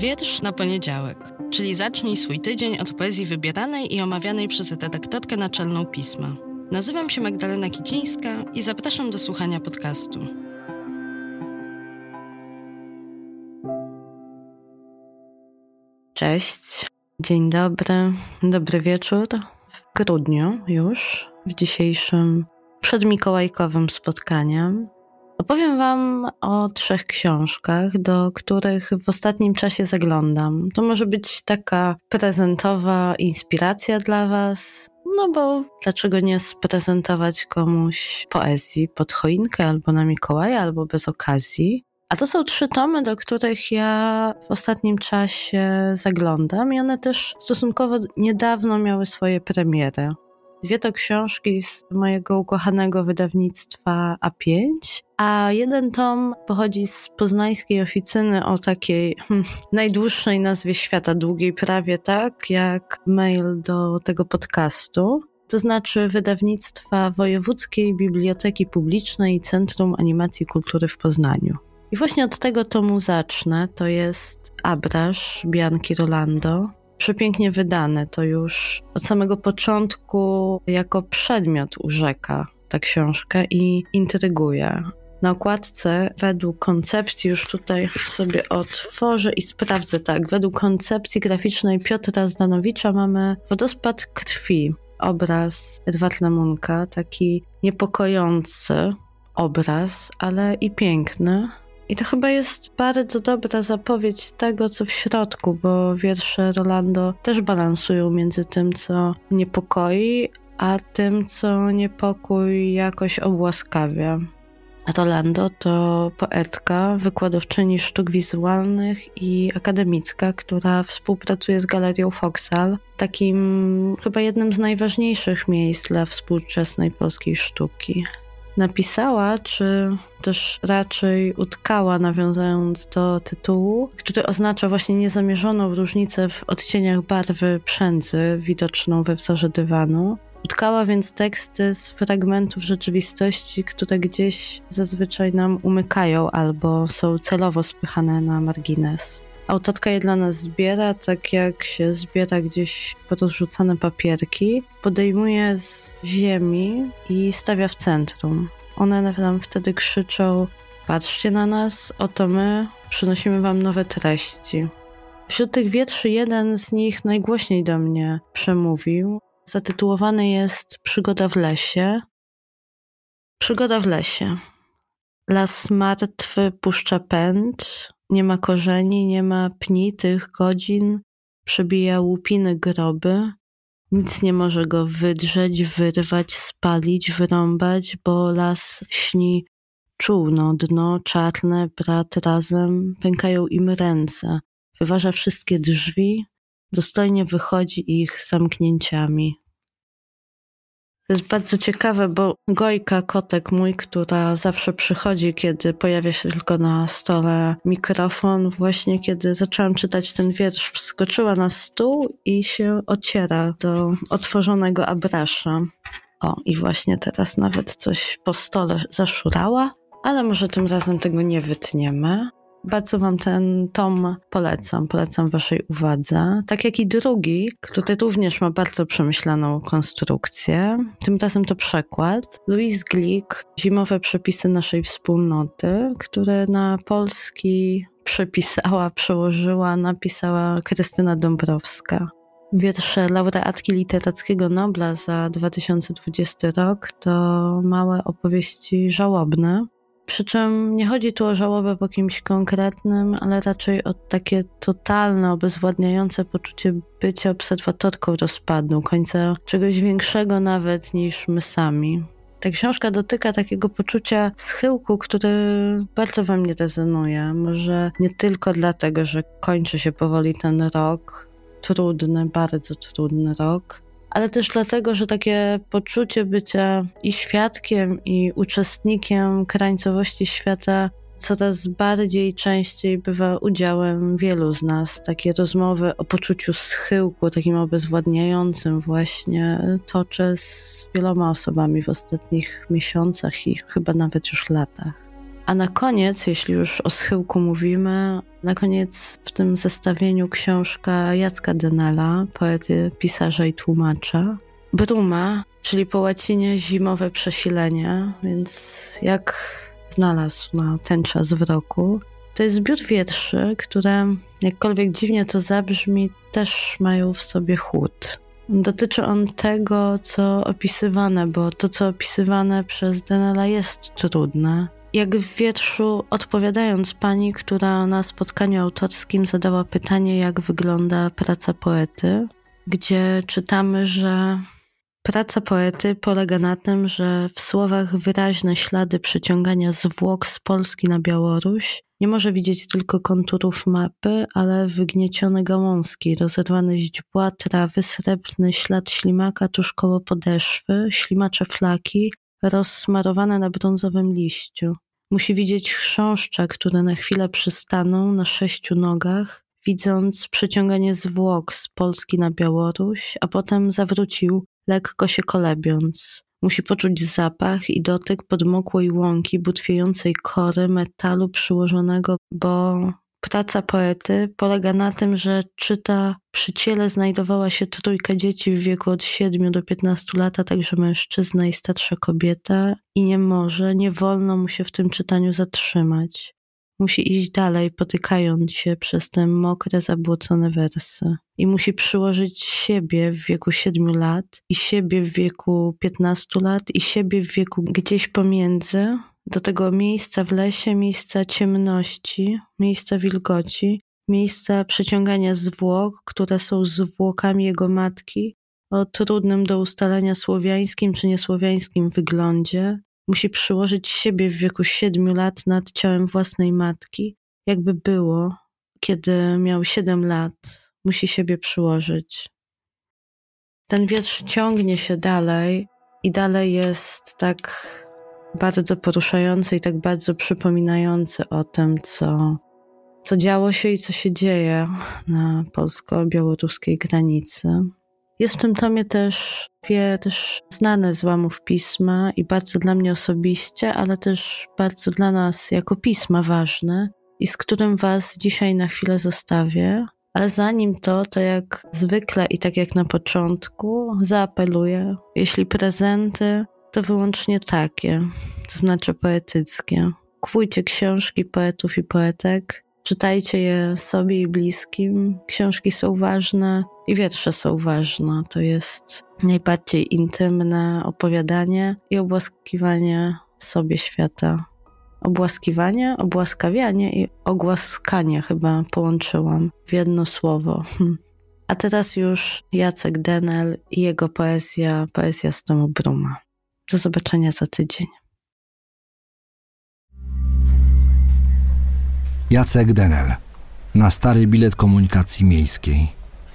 Wiersz na poniedziałek, czyli zacznij swój tydzień od poezji wybieranej i omawianej przez redaktorkę naczelną pisma. Nazywam się Magdalena Kicińska i zapraszam do słuchania podcastu. Cześć, dzień dobry, dobry wieczór. W grudniu już, w dzisiejszym przedmikołajkowym spotkaniu Opowiem Wam o trzech książkach, do których w ostatnim czasie zaglądam. To może być taka prezentowa inspiracja dla Was, no bo dlaczego nie sprezentować komuś poezji pod choinkę albo na Mikołaja, albo bez okazji. A to są trzy tomy, do których ja w ostatnim czasie zaglądam i one też stosunkowo niedawno miały swoje premiery. Dwie to książki z mojego ukochanego wydawnictwa A5, a jeden tom pochodzi z poznańskiej oficyny o takiej hmm, najdłuższej nazwie świata, długiej prawie tak jak mail do tego podcastu. To znaczy wydawnictwa Wojewódzkiej Biblioteki Publicznej i Centrum Animacji Kultury w Poznaniu. I właśnie od tego tomu zacznę. To jest Abrasz Bianki Rolando, przepięknie wydane. To już od samego początku jako przedmiot urzeka ta książka i intryguje. Na okładce, według koncepcji, już tutaj sobie otworzę i sprawdzę tak, według koncepcji graficznej Piotra Zdanowicza mamy wodospad krwi, obraz Edwarda Munka, taki niepokojący obraz, ale i piękny. I to chyba jest bardzo dobra zapowiedź tego, co w środku, bo wiersze Rolando też balansują między tym, co niepokoi, a tym, co niepokój jakoś obłaskawia. Rolando to poetka, wykładowczyni sztuk wizualnych i akademicka, która współpracuje z Galerią Foksal, takim chyba jednym z najważniejszych miejsc dla współczesnej polskiej sztuki napisała, czy też raczej utkała, nawiązując do tytułu, który oznacza właśnie niezamierzoną różnicę w odcieniach barwy przędzy, widoczną we wzorze dywanu. Utkała więc teksty z fragmentów rzeczywistości, które gdzieś zazwyczaj nam umykają albo są celowo spychane na margines. Autorka je dla nas zbiera, tak jak się zbiera gdzieś porozrzucane papierki, podejmuje z ziemi i stawia w centrum. One nam wtedy krzyczą: Patrzcie na nas, oto my, przynosimy Wam nowe treści. Wśród tych wierszy jeden z nich najgłośniej do mnie przemówił. Zatytułowany jest Przygoda w lesie. Przygoda w lesie. Las martwy puszcza pęd, nie ma korzeni, nie ma pni tych godzin, przebija łupiny groby, nic nie może go wydrzeć, wyrwać, spalić, wyrąbać, bo las śni. Czółno, dno czarne, brat razem, pękają im ręce, wyważa wszystkie drzwi, dostojnie wychodzi ich zamknięciami. To jest bardzo ciekawe, bo Gojka, kotek mój, która zawsze przychodzi, kiedy pojawia się tylko na stole mikrofon, właśnie kiedy zaczęłam czytać ten wiersz, wskoczyła na stół i się ociera do otworzonego abrasza. O, i właśnie teraz nawet coś po stole zaszurała, ale może tym razem tego nie wytniemy. Bardzo Wam ten tom polecam, polecam Waszej uwadze. Tak jak i drugi, który również ma bardzo przemyślaną konstrukcję. Tym razem to przekład. Louise Glick, Zimowe przepisy naszej wspólnoty, które na polski przepisała, przełożyła, napisała Krystyna Dąbrowska. Wiersze laureatki Literackiego Nobla za 2020 rok to małe opowieści żałobne, przy czym nie chodzi tu o żałobę po kimś konkretnym, ale raczej o takie totalne, obezwładniające poczucie bycia obserwatorką rozpadu, końca czegoś większego nawet niż my sami. Ta książka dotyka takiego poczucia schyłku, który bardzo we mnie rezonuje. Może nie tylko dlatego, że kończy się powoli ten rok, trudny, bardzo trudny rok, ale też dlatego, że takie poczucie bycia i świadkiem, i uczestnikiem krańcowości świata coraz bardziej częściej bywa udziałem wielu z nas. Takie rozmowy o poczuciu schyłku, takim obezwładniającym, właśnie toczę z wieloma osobami w ostatnich miesiącach i chyba nawet już latach. A na koniec, jeśli już o schyłku mówimy, na koniec w tym zestawieniu książka Jacka Denela, poety, pisarza i tłumacza. Bruma, czyli po łacinie zimowe przesilenie, więc jak znalazł na ten czas w roku. To jest zbiór wierszy, które, jakkolwiek dziwnie to zabrzmi, też mają w sobie chłód. Dotyczy on tego, co opisywane, bo to, co opisywane przez Denela jest trudne. Jak w wierszu, odpowiadając pani, która na spotkaniu autorskim zadała pytanie, jak wygląda praca poety, gdzie czytamy, że praca poety polega na tym, że w słowach wyraźne ślady przeciągania zwłok z Polski na Białoruś nie może widzieć tylko konturów mapy, ale wygniecione gałązki, rozerwane źdźbła, trawy, srebrny ślad ślimaka tuż koło podeszwy, ślimacze flaki, rozsmarowane na brązowym liściu. Musi widzieć chrząszcza, które na chwilę przystaną na sześciu nogach, widząc przeciąganie zwłok z Polski na Białoruś, a potem zawrócił, lekko się kolebiąc. Musi poczuć zapach i dotyk podmokłej łąki, butwiejącej kory, metalu przyłożonego, bo praca poety polega na tym, że czyta przy ciele znajdowała się trójka dzieci w wieku od 7 do 15 lat, a także mężczyzna i starsza kobieta i nie może, nie wolno mu się w tym czytaniu zatrzymać. Musi iść dalej, potykając się przez te mokre, zabłocone wersy. I musi przyłożyć siebie w wieku siedmiu lat, i siebie w wieku piętnastu lat, i siebie w wieku gdzieś pomiędzy, do tego miejsca w lesie, miejsca ciemności, miejsca wilgoci, miejsca przeciągania zwłok, które są zwłokami jego matki, o trudnym do ustalenia słowiańskim czy niesłowiańskim wyglądzie, Musi przyłożyć siebie w wieku siedmiu lat nad ciałem własnej matki, jakby było, kiedy miał siedem lat. Musi siebie przyłożyć. Ten wiersz ciągnie się dalej i dalej jest tak bardzo poruszający i tak bardzo przypominający o tym, co, co działo się i co się dzieje na polsko-białoruskiej granicy. Jest w tym tomie też wiersz znany z łamów pisma i bardzo dla mnie osobiście, ale też bardzo dla nas jako pisma ważny i z którym Was dzisiaj na chwilę zostawię. Ale zanim to, to jak zwykle i tak jak na początku, zaapeluję, jeśli prezenty, to wyłącznie takie, to znaczy poetyckie. Kupujcie książki poetów i poetek, czytajcie je sobie i bliskim. Książki są ważne, i wiersze są ważne. To jest najbardziej intymne opowiadanie i obłaskiwanie sobie świata. Obłaskiwanie, obłaskawianie i ogłaskanie chyba połączyłam w jedno słowo. Hm. A teraz już Jacek Denel i jego poezja, poezja z domu Bruma. Do zobaczenia za tydzień. Jacek Denel na stary bilet komunikacji miejskiej.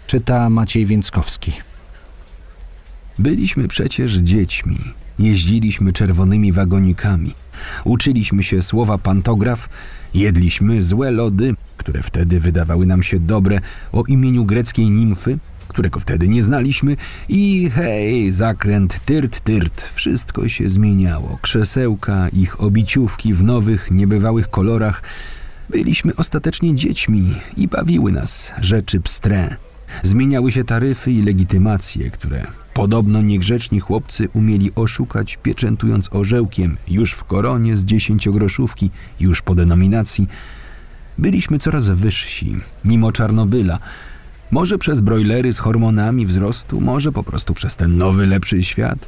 Czyta Maciej Więckowski. Byliśmy przecież dziećmi. Jeździliśmy czerwonymi wagonikami. Uczyliśmy się słowa pantograf, jedliśmy złe lody, które wtedy wydawały nam się dobre, o imieniu greckiej nimfy, którego wtedy nie znaliśmy i hej, zakręt, tyrt, tyrt, wszystko się zmieniało. Krzesełka, ich obiciówki w nowych, niebywałych kolorach. Byliśmy ostatecznie dziećmi i bawiły nas rzeczy pstre. Zmieniały się taryfy i legitymacje, które podobno niegrzeczni chłopcy umieli oszukać, pieczętując orzełkiem już w koronie z dziesięciogroszówki, już po denominacji. Byliśmy coraz wyżsi, mimo Czarnobyla. Może przez brojlery z hormonami wzrostu, może po prostu przez ten nowy, lepszy świat.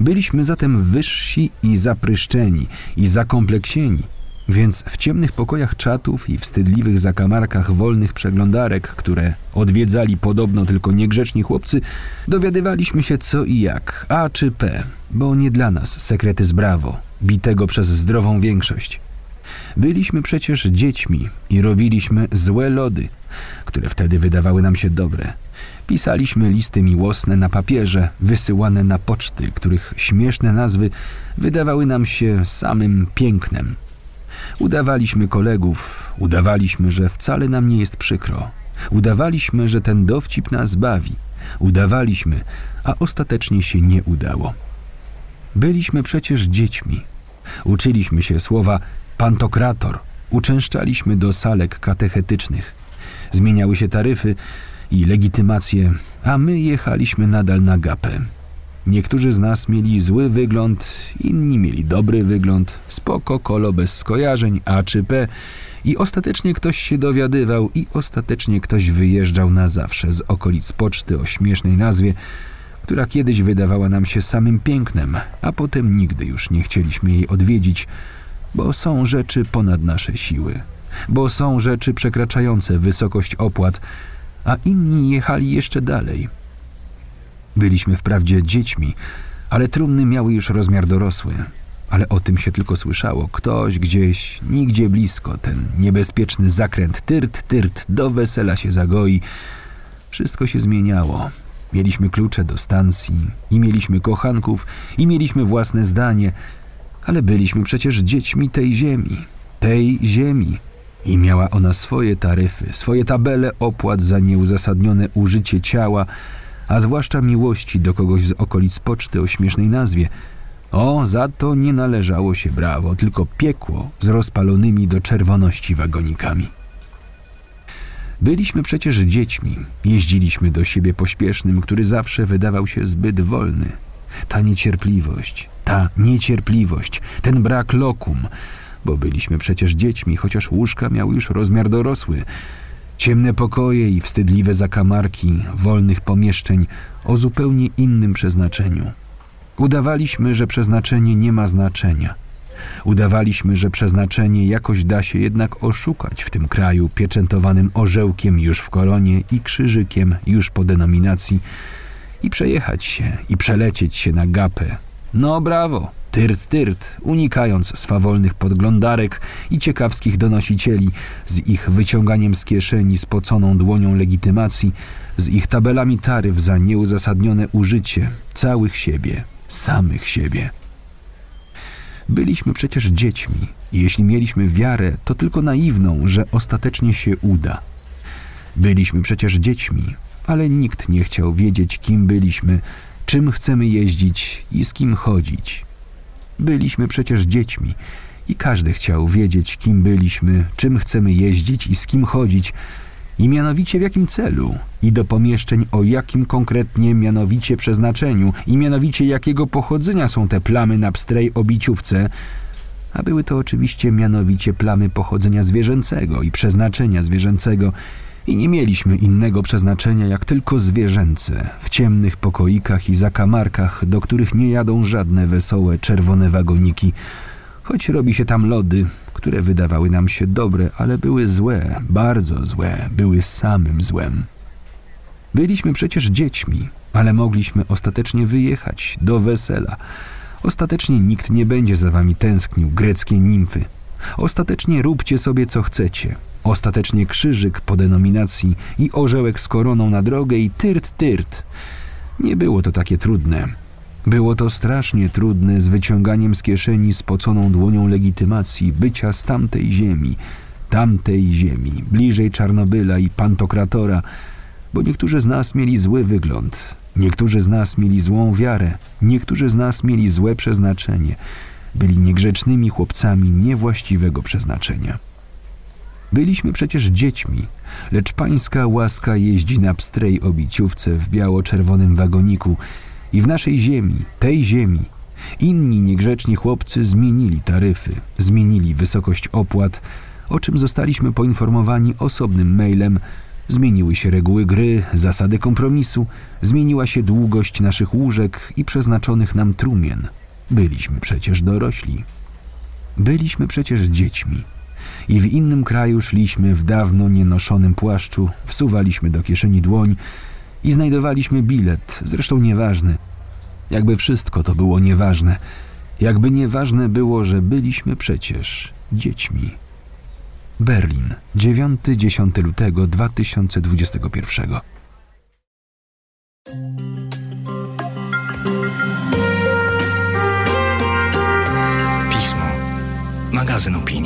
Byliśmy zatem wyżsi i zapryszczeni, i zakompleksieni. Więc w ciemnych pokojach czatów i wstydliwych zakamarkach wolnych przeglądarek, które odwiedzali podobno tylko niegrzeczni chłopcy, dowiadywaliśmy się co i jak, A czy P, bo nie dla nas sekrety z brawo, bitego przez zdrową większość. Byliśmy przecież dziećmi i robiliśmy złe lody, które wtedy wydawały nam się dobre. Pisaliśmy listy miłosne na papierze, wysyłane na poczty, których śmieszne nazwy wydawały nam się samym pięknem. Udawaliśmy kolegów, udawaliśmy, że wcale nam nie jest przykro. Udawaliśmy, że ten dowcip nas bawi. Udawaliśmy, a ostatecznie się nie udało. Byliśmy przecież dziećmi. Uczyliśmy się słowa pantokrator. Uczęszczaliśmy do salek katechetycznych. Zmieniały się taryfy i legitymacje, a my jechaliśmy nadal na gapę. Niektórzy z nas mieli zły wygląd, inni mieli dobry wygląd, spoko, kolo bez skojarzeń, A czy P i ostatecznie ktoś się dowiadywał i ostatecznie ktoś wyjeżdżał na zawsze z okolic poczty o śmiesznej nazwie, która kiedyś wydawała nam się samym pięknem, a potem nigdy już nie chcieliśmy jej odwiedzić, bo są rzeczy ponad nasze siły, bo są rzeczy przekraczające wysokość opłat, a inni jechali jeszcze dalej. Byliśmy wprawdzie dziećmi, ale trumny miały już rozmiar dorosły. Ale o tym się tylko słyszało. Ktoś gdzieś, nigdzie blisko, ten niebezpieczny zakręt tyrt, tyrt, do wesela się zagoi. Wszystko się zmieniało. Mieliśmy klucze do stacji, i mieliśmy kochanków, i mieliśmy własne zdanie, ale byliśmy przecież dziećmi tej ziemi. Tej ziemi. I miała ona swoje taryfy, swoje tabele opłat za nieuzasadnione użycie ciała, a zwłaszcza miłości do kogoś z okolic poczty o śmiesznej nazwie. O, za to nie należało się brawo, tylko piekło z rozpalonymi do czerwoności wagonikami. Byliśmy przecież dziećmi, jeździliśmy do siebie pośpiesznym, który zawsze wydawał się zbyt wolny. Ta niecierpliwość, ta niecierpliwość, ten brak lokum, bo byliśmy przecież dziećmi, chociaż łóżka miały już rozmiar dorosły. Ciemne pokoje i wstydliwe zakamarki wolnych pomieszczeń o zupełnie innym przeznaczeniu. Udawaliśmy, że przeznaczenie nie ma znaczenia. Udawaliśmy, że przeznaczenie jakoś da się jednak oszukać w tym kraju pieczętowanym orzełkiem już w koronie i krzyżykiem już po denominacji i przejechać się i przelecieć się na gapę. No brawo, tyrt, tyrt, unikając swawolnych podglądarek i ciekawskich donosicieli z ich wyciąganiem z kieszeni spoconą dłonią legitymacji, z ich tabelami taryf za nieuzasadnione użycie całych siebie, samych siebie. Byliśmy przecież dziećmi i jeśli mieliśmy wiarę, to tylko naiwną, że ostatecznie się uda. Byliśmy przecież dziećmi, ale nikt nie chciał wiedzieć, kim byliśmy, czym chcemy jeździć i z kim chodzić. Byliśmy przecież dziećmi i każdy chciał wiedzieć, kim byliśmy, czym chcemy jeździć i z kim chodzić, i mianowicie w jakim celu, i do pomieszczeń o jakim konkretnie mianowicie przeznaczeniu, i mianowicie jakiego pochodzenia są te plamy na pstrej obiciówce, a były to oczywiście mianowicie plamy pochodzenia zwierzęcego i przeznaczenia zwierzęcego, i nie mieliśmy innego przeznaczenia jak tylko zwierzęce, w ciemnych pokoikach i zakamarkach, do których nie jadą żadne wesołe czerwone wagoniki, choć robi się tam lody, które wydawały nam się dobre, ale były złe, bardzo złe, były samym złem. Byliśmy przecież dziećmi, ale mogliśmy ostatecznie wyjechać do wesela. Ostatecznie nikt nie będzie za wami tęsknił, greckie nimfy. Ostatecznie róbcie sobie co chcecie. Ostatecznie krzyżyk po denominacji i orzełek z koroną na drogę i tyrt, tyrt. Nie było to takie trudne. Było to strasznie trudne z wyciąganiem z kieszeni spoconą dłonią legitymacji bycia z tamtej ziemi, tamtej ziemi, bliżej Czarnobyla i Pantokratora, bo niektórzy z nas mieli zły wygląd, niektórzy z nas mieli złą wiarę, niektórzy z nas mieli złe przeznaczenie, byli niegrzecznymi chłopcami niewłaściwego przeznaczenia. Byliśmy przecież dziećmi, lecz pańska łaska jeździ na pstrej obiciówce w biało-czerwonym wagoniku i w naszej ziemi, tej ziemi, inni niegrzeczni chłopcy zmienili taryfy, zmienili wysokość opłat, o czym zostaliśmy poinformowani osobnym mailem. Zmieniły się reguły gry, zasady kompromisu, zmieniła się długość naszych łóżek i przeznaczonych nam trumien. Byliśmy przecież dorośli. Byliśmy przecież dziećmi i w innym kraju szliśmy w dawno nienoszonym płaszczu, wsuwaliśmy do kieszeni dłoń i znajdowaliśmy bilet, zresztą nieważny. Jakby wszystko to było nieważne, jakby nieważne było, że byliśmy przecież dziećmi. Berlin, 9-10 lutego 2021 Magazyn opinii.